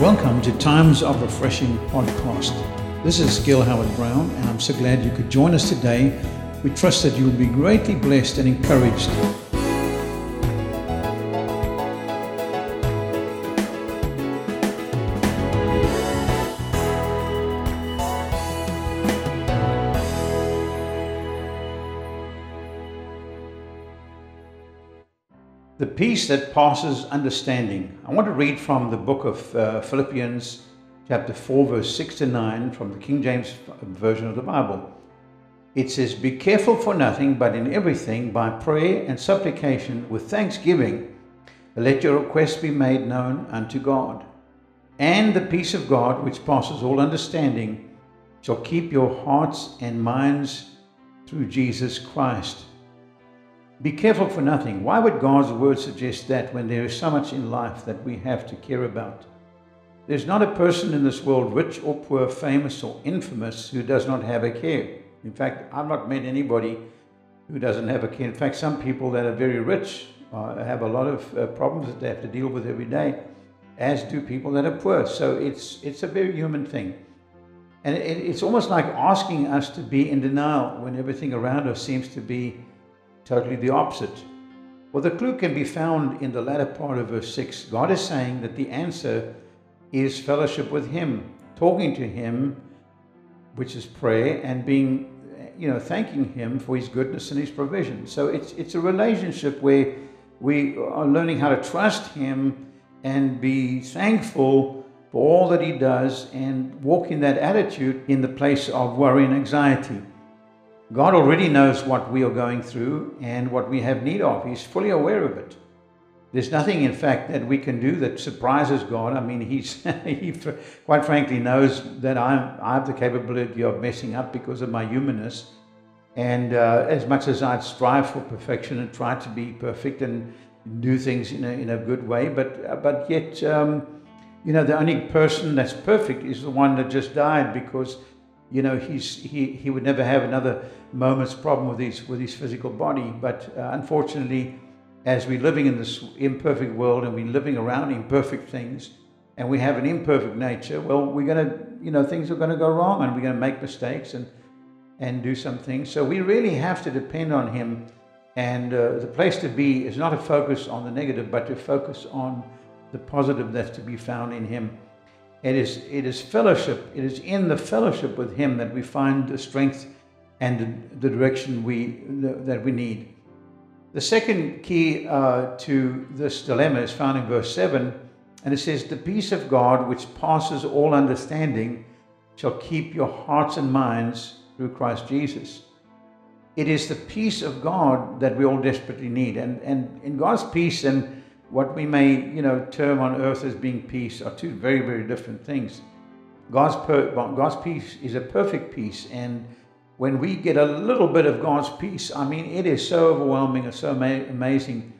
Welcome to Times of Refreshing podcast. This is Gil Howard Browne, and I'm so glad you could join us today. We trust that you will be greatly blessed and encouraged. The peace that passes understanding. I want to read from the book of uh, Philippians, chapter 4, verse 6 to 9, from the King James Version of the Bible. It says, Be careful for nothing, but in everything, by prayer and supplication, with thanksgiving, let your requests be made known unto God. And the peace of God, which passes all understanding, shall keep your hearts and minds through Jesus Christ. Be careful for nothing. Why would God's word suggest that when there is so much in life that we have to care about? There's not a person in this world, rich or poor, famous or infamous, who does not have a care. In fact, I've not met anybody who doesn't have a care. In fact, some people that are very rich uh, have a lot of uh, problems that they have to deal with every day, as do people that are poor. So it's it's a very human thing. And it, it's almost like asking us to be in denial when everything around us seems to be totally the opposite. Well, the clue can be found in the latter part of verse 6. God is saying that the answer is fellowship with Him, talking to Him, which is prayer, and being, you know, thanking Him for His goodness and His provision. So it's, it's a relationship where we are learning how to trust Him and be thankful for all that He does and walk in that attitude in the place of worry and anxiety. God already knows what we are going through and what we have need of. He's fully aware of it. There's nothing, in fact, that we can do that surprises God. I mean, he's, he quite frankly knows that I'm, I have the capability of messing up because of my humanness. And uh, as much as I'd strive for perfection and try to be perfect and do things in a, in a good way, but, uh, but yet, um, you know, the only person that's perfect is the one that just died because you know, he's, he, he would never have another moment's problem with his, with his physical body. But uh, unfortunately, as we're living in this imperfect world and we're living around imperfect things, and we have an imperfect nature, well, we're going to, you know, things are going to go wrong and we're going to make mistakes and, and do some things. So we really have to depend on Him. And uh, the place to be is not to focus on the negative, but to focus on the positive that's to be found in Him. It is, it is fellowship. It is in the fellowship with Him that we find the strength and the, direction we, that we need. The second key uh, to this dilemma is found in verse 7, and it says, The peace of God, which passes all understanding, shall keep your hearts and minds through Christ Jesus. It is the peace of God that we all desperately need. And, and in God's peace and what we may, you know, term on earth as being peace are two very, very different things. God's, God's peace is a perfect peace. And when we get a little bit of God's peace, I mean, it is so overwhelming and so ama- amazing.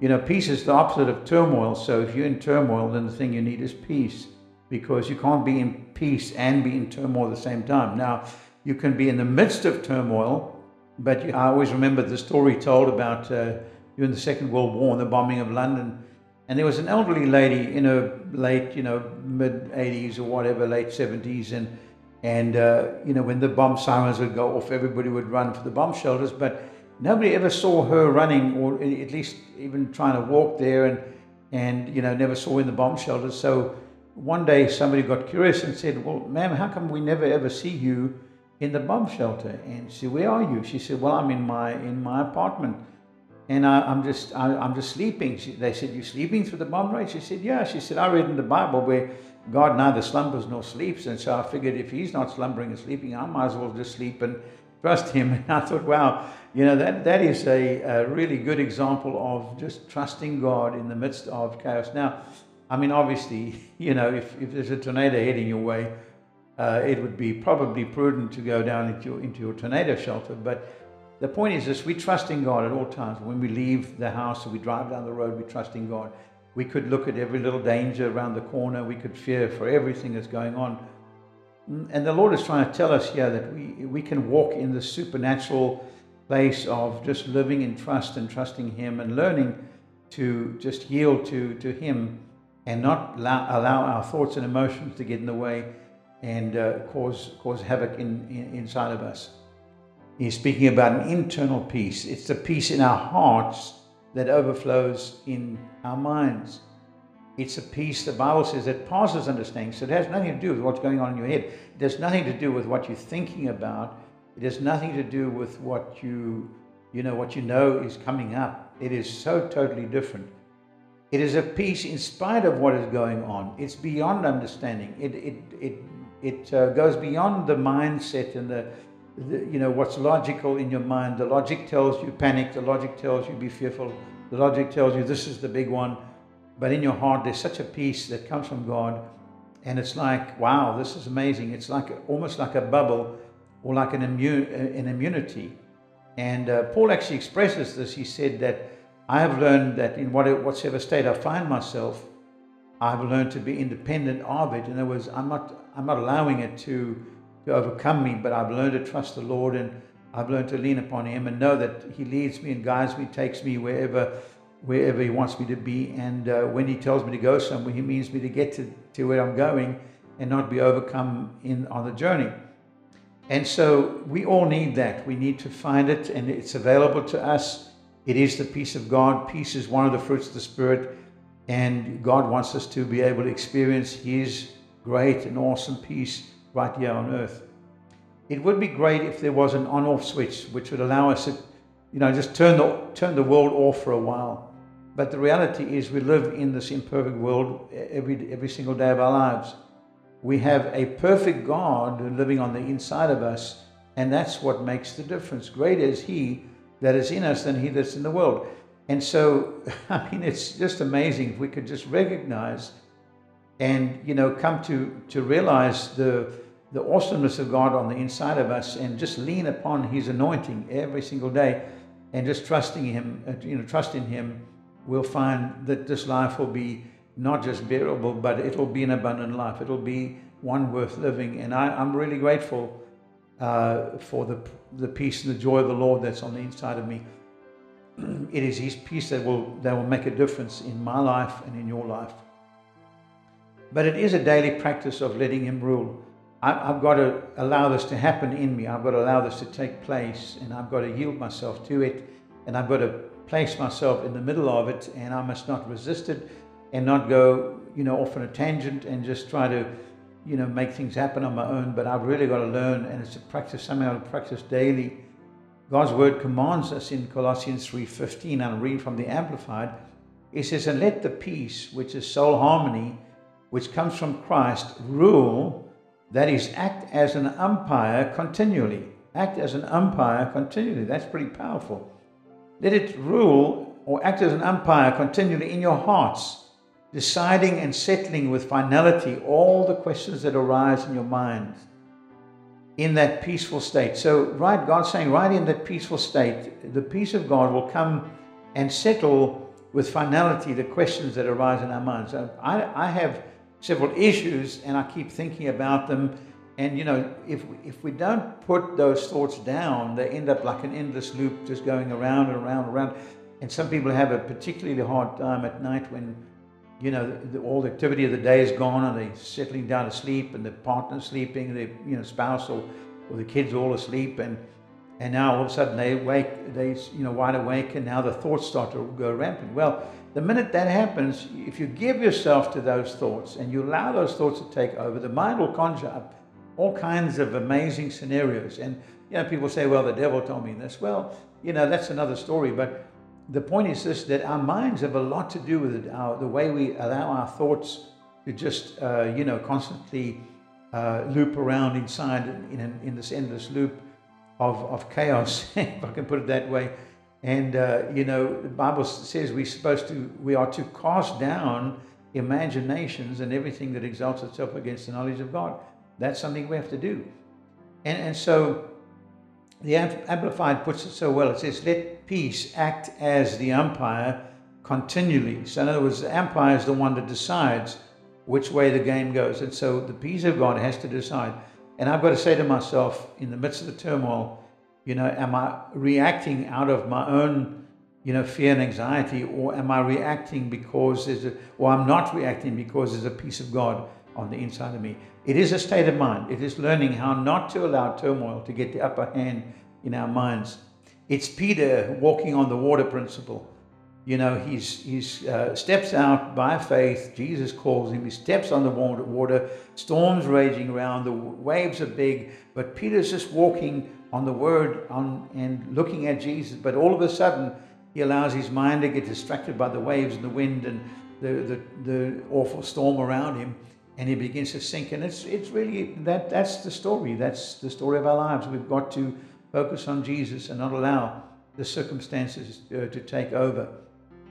You know, peace is the opposite of turmoil. So if you're in turmoil, then the thing you need is peace because you can't be in peace and be in turmoil at the same time. Now, you can be in the midst of turmoil, but you, I always remember the story told about. Uh, during the Second World War and the bombing of London. And there was an elderly lady in her late, you know, mid 80s or whatever, late 70s. And, and uh, you know, when the bomb sirens would go off, everybody would run for the bomb shelters. But nobody ever saw her running or at least even trying to walk there and, and you know, never saw in the bomb shelters. So one day somebody got curious and said, Well, ma'am, how come we never ever see you in the bomb shelter? And she said, Where are you? She said, Well, I'm in my, in my apartment and I, am just I, am just sleeping. She, they said, "You sleeping through the bomb raid?" She said, "Yeah." She said, "I read in the Bible where God neither slumbers nor sleeps, and so I figured if He's not slumbering and sleeping, I might as well just sleep and trust Him." And I thought, wow, you know that that is a, a really good example of just trusting God in the midst of chaos. Now, I mean, obviously, you know, if, if there's a tornado heading your way, uh, it would be probably prudent to go down into your, into your tornado shelter, but the point is this we trust in God at all times. When we leave the house or we drive down the road, we trust in God. We could look at every little danger around the corner. We could fear for everything that's going on. And the Lord is trying to tell us here that we, we can walk in the supernatural place of just living in trust and trusting Him and learning to just yield to, to Him and not allow, allow our thoughts and emotions to get in the way and uh, cause, cause havoc in, in, inside of us. He's speaking about an internal peace. It's the peace in our hearts that overflows in our minds. It's a peace, the Bible says, that passes understanding. So it has nothing to do with what's going on in your head. It has nothing to do with what you're thinking about. It has nothing to do with what you, you know, what you know is coming up. It is so totally different. It is a peace in spite of what is going on. It's beyond understanding. It, it, it, it uh, goes beyond the mindset and the, the, you know, what's logical in your mind. The logic tells you panic. The logic tells you be fearful. The logic tells you this is the big one. But in your heart, there's such a peace that comes from God. And it's like, wow, this is amazing. It's like almost like a bubble or like an, immune, an immunity. And uh, Paul actually expresses this. He said that I have learned that in whatever state I find myself, I've learned to be independent of it. In other words, I'm not, I'm not allowing it to, to overcome me, but I've learned to trust the Lord and I've learned to lean upon Him and know that He leads me and guides me, takes me wherever, wherever He wants me to be. And uh, when He tells me to go somewhere, He means me to get to, to where I'm going and not be overcome in on the journey. And so we all need that. We need to find it, and it's available to us. It is the peace of God. Peace is one of the fruits of the Spirit. And God wants us to be able to experience His great and awesome peace right here on earth. It would be great if there was an on off switch which would allow us to, you know, just turn the, turn the world off for a while. But the reality is, we live in this imperfect world every, every single day of our lives. We have a perfect God living on the inside of us, and that's what makes the difference. Greater is He that is in us than he that's in the world. And so, I mean, it's just amazing if we could just recognize and, you know, come to, to realize the, the awesomeness of God on the inside of us and just lean upon his anointing every single day and just trusting him, uh, you know, trust in him, we'll find that this life will be not just bearable, but it'll be an abundant life. It'll be one worth living. And I, I'm really grateful uh, for the, the peace and the joy of the Lord that's on the inside of me. it is His peace that will, that will make a difference in my life and in your life. But it is a daily practice of letting Him rule. I, I've got to allow this to happen in me. I've got to allow this to take place, and I've got to yield myself to it, and I've got to place myself in the middle of it, and I must not resist it and not go, you know, off on a tangent and just try to you know, make things happen on my own, but I've really got to learn, and it's a practice, somehow I'll practice daily. God's word commands us in Colossians 3.15, I'm reading from the Amplified. It says, and let the peace, which is soul harmony, which comes from Christ, rule, that is, act as an umpire continually. Act as an umpire continually. That's pretty powerful. Let it rule or act as an umpire continually in your hearts deciding and settling with finality all the questions that arise in your mind in that peaceful state. So, right, God's saying, right in that peaceful state, the peace of God will come and settle with finality the questions that arise in our minds. I, I have several issues and I keep thinking about them. And, you know, if, if we don't put those thoughts down, they end up like an endless loop just going around and around and around. And some people have a particularly hard time at night when you know, the, all the activity of the day is gone and they're settling down to sleep and the partner's sleeping, the you know, spouse or, or the kids all asleep and and now all of a sudden they wake, they you know wide awake, and now the thoughts start to go rampant. Well, the minute that happens, if you give yourself to those thoughts and you allow those thoughts to take over, the mind will conjure up all kinds of amazing scenarios. And you know, people say, "Well, the devil told me this." Well, you know, that's another story. But the point is this that our minds have a lot to do with it, our, the way we allow our thoughts to just, uh, you know, constantly uh, loop around inside in, in, in, this endless loop of, of chaos, if I can put it that way. And, uh, you know, the Bible says we're supposed to, we are to cast down imaginations and everything that exalts itself against the knowledge of God. That's something we have to do. And, and so the Amplified puts it so well. It says, let peace act as the umpire continually. So, in other words, the umpire is the one that decides which way the game goes. And so the peace of God has to decide. And I've got to say to myself, in the midst of the turmoil, you know, am I reacting out of my own you know, fear and anxiety, or am I reacting because there's a, or I'm not reacting because there's a peace of God on the inside of me? It is a state of mind. It is learning how not to allow turmoil to get the upper hand in our minds. It's Peter walking on the water principle. You know, he's he's uh, steps out by faith. Jesus calls him. He steps on the water, water. Storms raging around. The waves are big, but Peter's just walking on the word on and looking at Jesus. But all of a sudden, he allows his mind to get distracted by the waves and the wind and the the, the awful storm around him, and he begins to sink. And it's it's really that that's the story. That's the story of our lives. We've got to focus on Jesus and not allow the circumstances uh, to take over.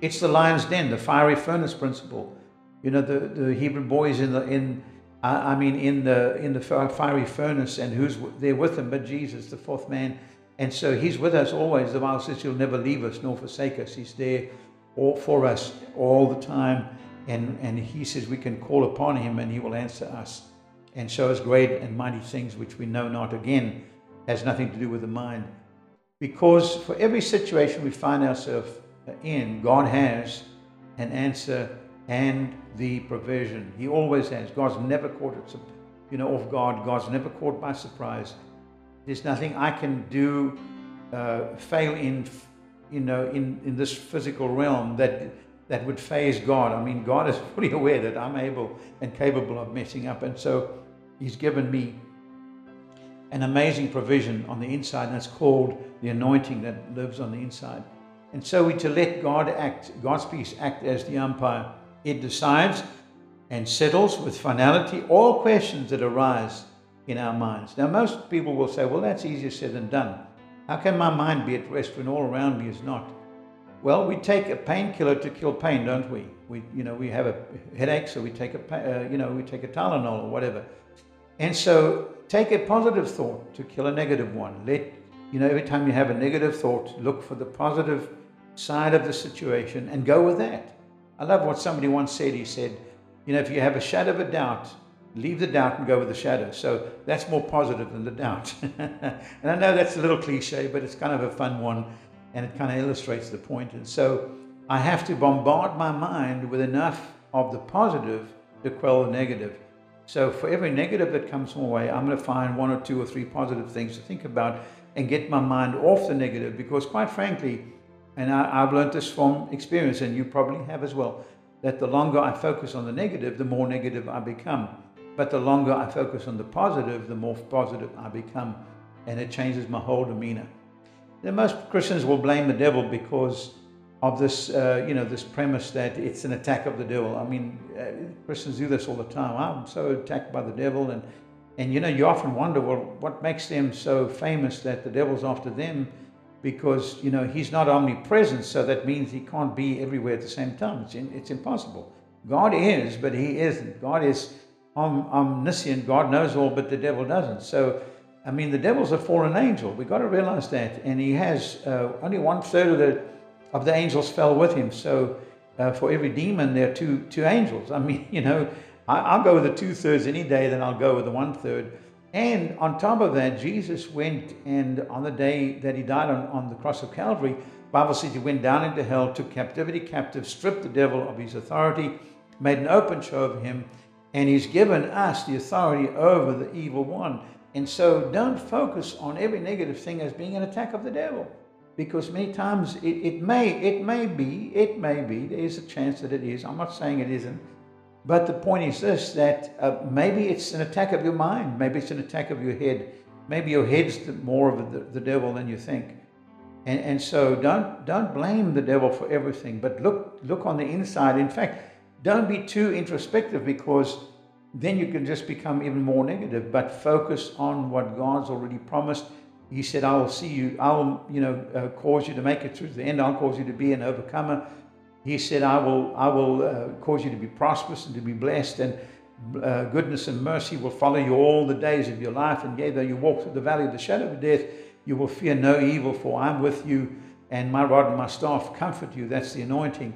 It's the lion's den, the fiery furnace principle. You know, the, the Hebrew boys in the in I mean in the in the fiery furnace, and who's there with them but Jesus, the fourth man. And so He's with us always. The Bible says He'll never leave us nor forsake us. He's there all for us all the time, and and He says we can call upon Him and He will answer us, and show us great and mighty things which we know not. Again, has nothing to do with the mind, because for every situation we find ourselves in, God has an answer and the provision. He always has. God's never caught it, you know, off guard. God's never caught by surprise. There's nothing I can do, uh, fail in, you know, in, in this physical realm that that would faze God. I mean, God is fully aware that I'm able and capable of messing up, and so He's given me an amazing provision on the inside, and called the anointing that lives on the inside. And so we to let God act, God's peace act as the umpire. It decides and settles with finality all questions that arise in our minds. Now, most people will say, well, that's easier said than done. How can my mind be at rest when all around me is not? Well, we take a painkiller to kill pain, don't we? We, you know, we have a headache, so we take a, uh, you know, we take a Tylenol or whatever. And so, take a positive thought to kill a negative one. Let, you know, every time you have a negative thought, look for the positive side of the situation and go with that. I love what somebody once said. He said, you know, if you have a shadow of a doubt, leave the doubt and go with the shadow. So that's more positive than the doubt. and I know that's a little cliche, but it's kind of a fun one and it kind of illustrates the point. And so I have to bombard my mind with enough of the positive to quell the negative. So for every negative that comes my way, I'm going to find one or two or three positive things to think about and get my mind off the negative because quite frankly, and I, have learned this from experience, and you probably have as well, that the longer I focus on the negative, the more negative I become. But the longer I focus on the positive, the more positive I become. And it changes my whole demeanor. Now, most Christians will blame the devil because of this, uh, you know, this premise that it's an attack of the devil. I mean, uh, Christians do this all the time. I'm so attacked by the devil, and and you know, you often wonder, well, what makes them so famous that the devil's after them? Because you know he's not omnipresent, so that means he can't be everywhere at the same time. It's, in, it's impossible. God is, but he isn't. God is om- omniscient. God knows all, but the devil doesn't. So, I mean, the devil's a fallen angel. We've got to realize that, and he has uh, only one third of the of the angels fell with him. So, uh, for every demon, there are two two angels. I mean, you know, I, I'll go with the two thirds any day, then I'll go with the one third. And on top of that, Jesus went and on the day that he died on, on the cross of Calvary, Bible says he went down into hell, took captivity captive, stripped the devil of his authority, made an open show of him, and he's given us the authority over the evil one. And so don't focus on every negative thing as being an attack of the devil. Because many times it, it may, it may be, it may be, there is a chance that it is. I'm not saying it isn't. But the point is this that uh, maybe it's an attack of your mind, maybe it's an attack of your head, maybe your head's more of the, the devil than you think. And, and so don't, don't blame the devil for everything, but look, look on the inside. In fact, don't be too introspective because then you can just become even more negative, but focus on what God's already promised. He said, I will see you, I will, you know, uh, cause you to make it through the end. I'll cause you to be an overcomer. He said, I will, I will uh, cause you to be prosperous and to be blessed, and uh, goodness and mercy will follow you all the days of your life. And yea, though you walk through the valley of the shadow of death, you will fear no evil, for I'm with you, and my rod and my staff comfort you. That's the anointing.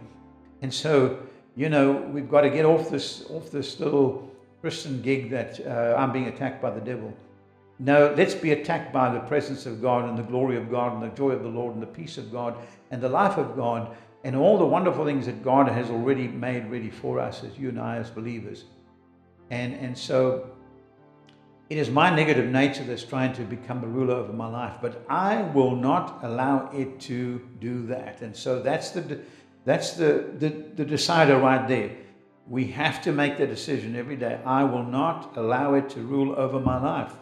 And so, you know, we've got to get off this, off this little Christian gig that uh, I'm being attacked by the devil. No, let's be attacked by the presence of God and the glory of God and the joy of the Lord and the peace of God and the life of God and all the wonderful things that God has already made ready for us as you and I as believers. And, and so it is my negative nature that's trying to become the ruler over my life, but I will not allow it to do that. And so that's the that's the, the, the decider right there. We have to make the decision every day. I will not allow it to rule over my life.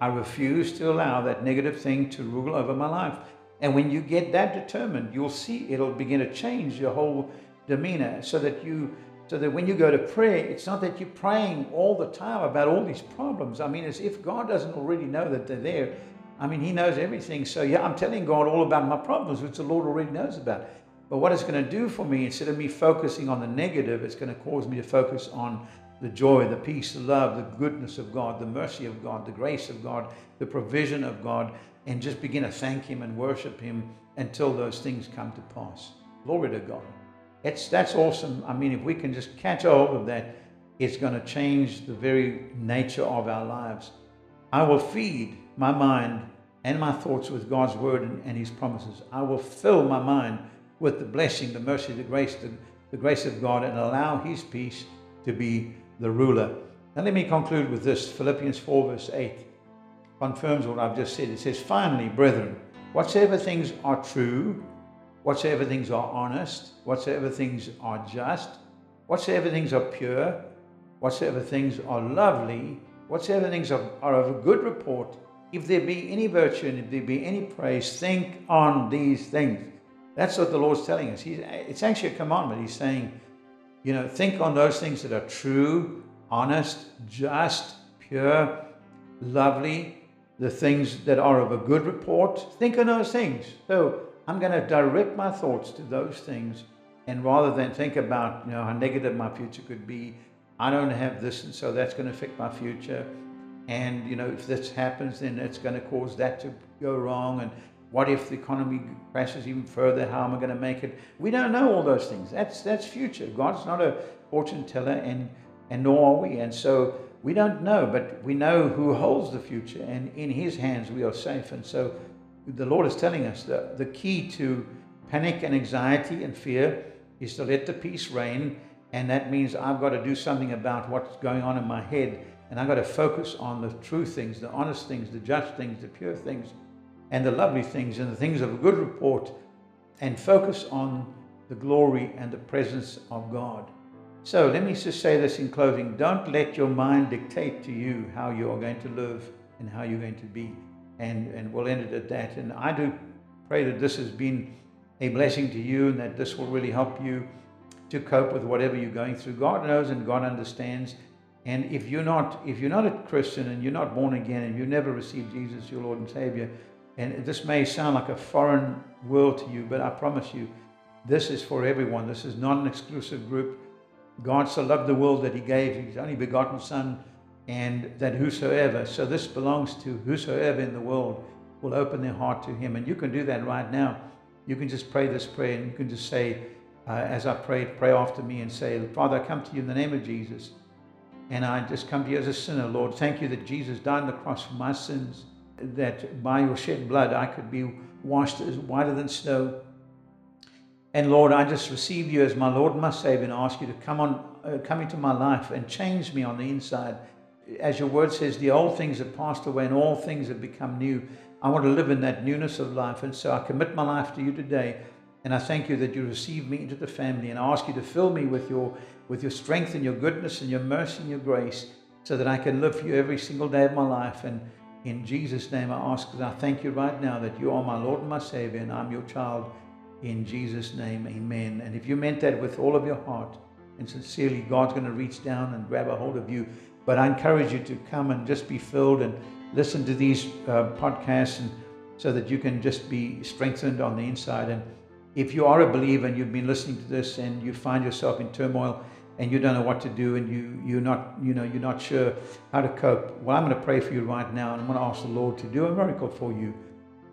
I refuse to allow that negative thing to rule over my life. And when you get that determined, you'll see it'll begin to change your whole demeanor so that you so that when you go to prayer, it's not that you're praying all the time about all these problems. I mean, as if God doesn't already know that they're there. I mean, He knows everything. So, yeah, I'm telling God all about my problems, which the Lord already knows about. But what it's going to do for me, instead of me focusing on the negative, it's going to cause me to focus on the joy, the peace, the love, the goodness of God, the mercy of God, the grace of God, the provision of God, and just begin to thank Him and worship Him until those things come to pass. Glory to God. It's, that's awesome. I mean, if we can just catch hold of that, it's going to change the very nature of our lives. I will feed my mind and my thoughts with God's word and, and his promises. I will fill my mind with the blessing, the mercy, the grace, the, the grace of God, and allow his peace to be the ruler. Now, let me conclude with this Philippians 4, verse 8 confirms what I've just said. It says, Finally, brethren, whatsoever things are true, whatsoever things are honest, whatsoever things are just, whatsoever things are pure, whatsoever things are lovely, whatsoever things are, are of good report, if there be any virtue and if there be any praise, think on these things. That's what the Lord's telling us. He's, it's actually a commandment. He's saying, you know, think on those things that are true, honest, just, pure, lovely, the things that are of a good report. Think on those things. So I'm going to direct my thoughts to those things. And rather than think about, you know, how negative my future could be, I don't have this, and so that's going to affect my future. And, you know, if this happens, then it's going to cause that to go wrong. And what if the economy crashes even further? How am I going to make it? We don't know all those things. That's that's future. God's not a fortune teller, and and nor are we. And so we don't know, but we know who holds the future, and in His hands we are safe. And so the Lord is telling us that the key to panic and anxiety and fear is to let the peace reign. And that means I've got to do something about what's going on in my head. And I've got to focus on the true things, the honest things, the just things, the pure things, and the lovely things, and the things of a good report, and focus on the glory and the presence of God. So let me just say this in closing. Don't let your mind dictate to you how you are going to live and how you're going to be and, and we'll end it at that. And I do pray that this has been a blessing to you and that this will really help you to cope with whatever you're going through. God knows and God understands. And if you're not, if you're not a Christian and you're not born again and you never received Jesus, your Lord and Savior, and this may sound like a foreign world to you, but I promise you, this is for everyone. This is not an exclusive group. God so loved the world that He gave His only begotten Son and that whosoever, so this belongs to whosoever in the world will open their heart to Him. And you can do that right now. You can just pray this prayer and you can just say, uh, as I pray, pray after me and say, Father, I come to you in the name of Jesus. And I just come to you as a sinner, Lord. Thank you that Jesus died on the cross for my sins, that by your shed blood I could be washed as whiter than snow. And Lord, I just receive you as my Lord and my Savior and ask you to come on, uh, come into my life and change me on the inside as your word says, the old things have passed away and all things have become new. I want to live in that newness of life. And so I commit my life to you today. And I thank you that you receive me into the family. And I ask you to fill me with your, with your strength and your goodness and your mercy and your grace so that I can live for you every single day of my life. And in Jesus' name I ask, because I thank you right now that you are my Lord and my Savior and I'm your child. In Jesus' name, amen. And if you meant that with all of your heart and sincerely, God's going to reach down and grab a hold of you but I encourage you to come and just be filled and listen to these uh, podcasts and so that you can just be strengthened on the inside. And if you are a believer and you've been listening to this and you find yourself in turmoil and you don't know what to do and you, you're not, you know, you're not sure how to cope, well, I'm going to pray for you right now and I'm going to ask the Lord to do a miracle for you.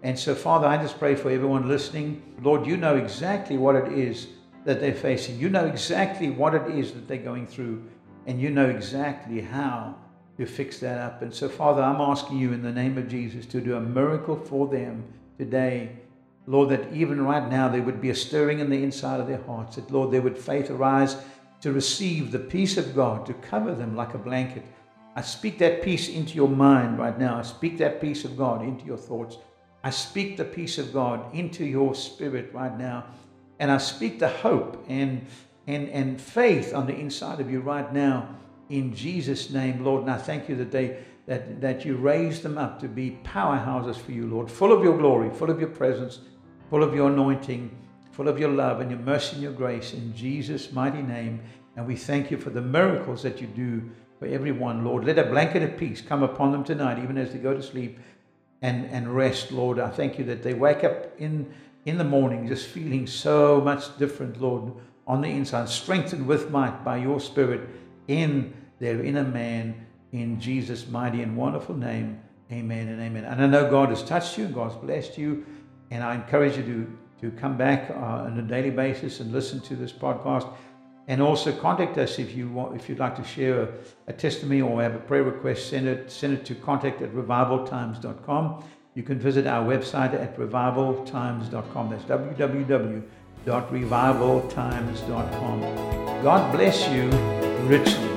And so, Father, I just pray for everyone listening. Lord, you know exactly what it is that they're facing. You know exactly what it is that they're going through and you know exactly how to fix that up. And so, Father, I'm asking you in the name of Jesus to do a miracle for them today. Lord, that even right now there would be a stirring in the inside of their hearts, that, Lord, there would faith arise to receive the peace of God, to cover them like a blanket. I speak that peace into your mind right now. I speak that peace of God into your thoughts. I speak the peace of God into your spirit right now. And I speak the hope and, and, and faith on the inside of you right now in Jesus' name, Lord. And I thank you that, they, that, that you raised them up to be powerhouses for you, Lord, full of your glory, full of your presence, full of your anointing, full of your love and your mercy and your grace in Jesus' mighty name. And we thank you for the miracles that you do for everyone, Lord. Let a blanket of peace come upon them tonight, even as they go to sleep and, and rest, Lord. I thank you that they wake up in, in the morning just feeling so much different, Lord, on the inside, strengthened with might by your Spirit in their inner man, in Jesus' mighty and wonderful name. Amen and amen. And I know God has touched you and God's blessed you. And I encourage you to, to come back uh, on a daily basis and listen to this podcast. And also contact us if you want, if you'd like to share a, a testimony or have a prayer request. Send it send it to contact at revivaltimes.com. You can visit our website at revivaltimes.com. That's www.revivaltimes.com. God bless you richly.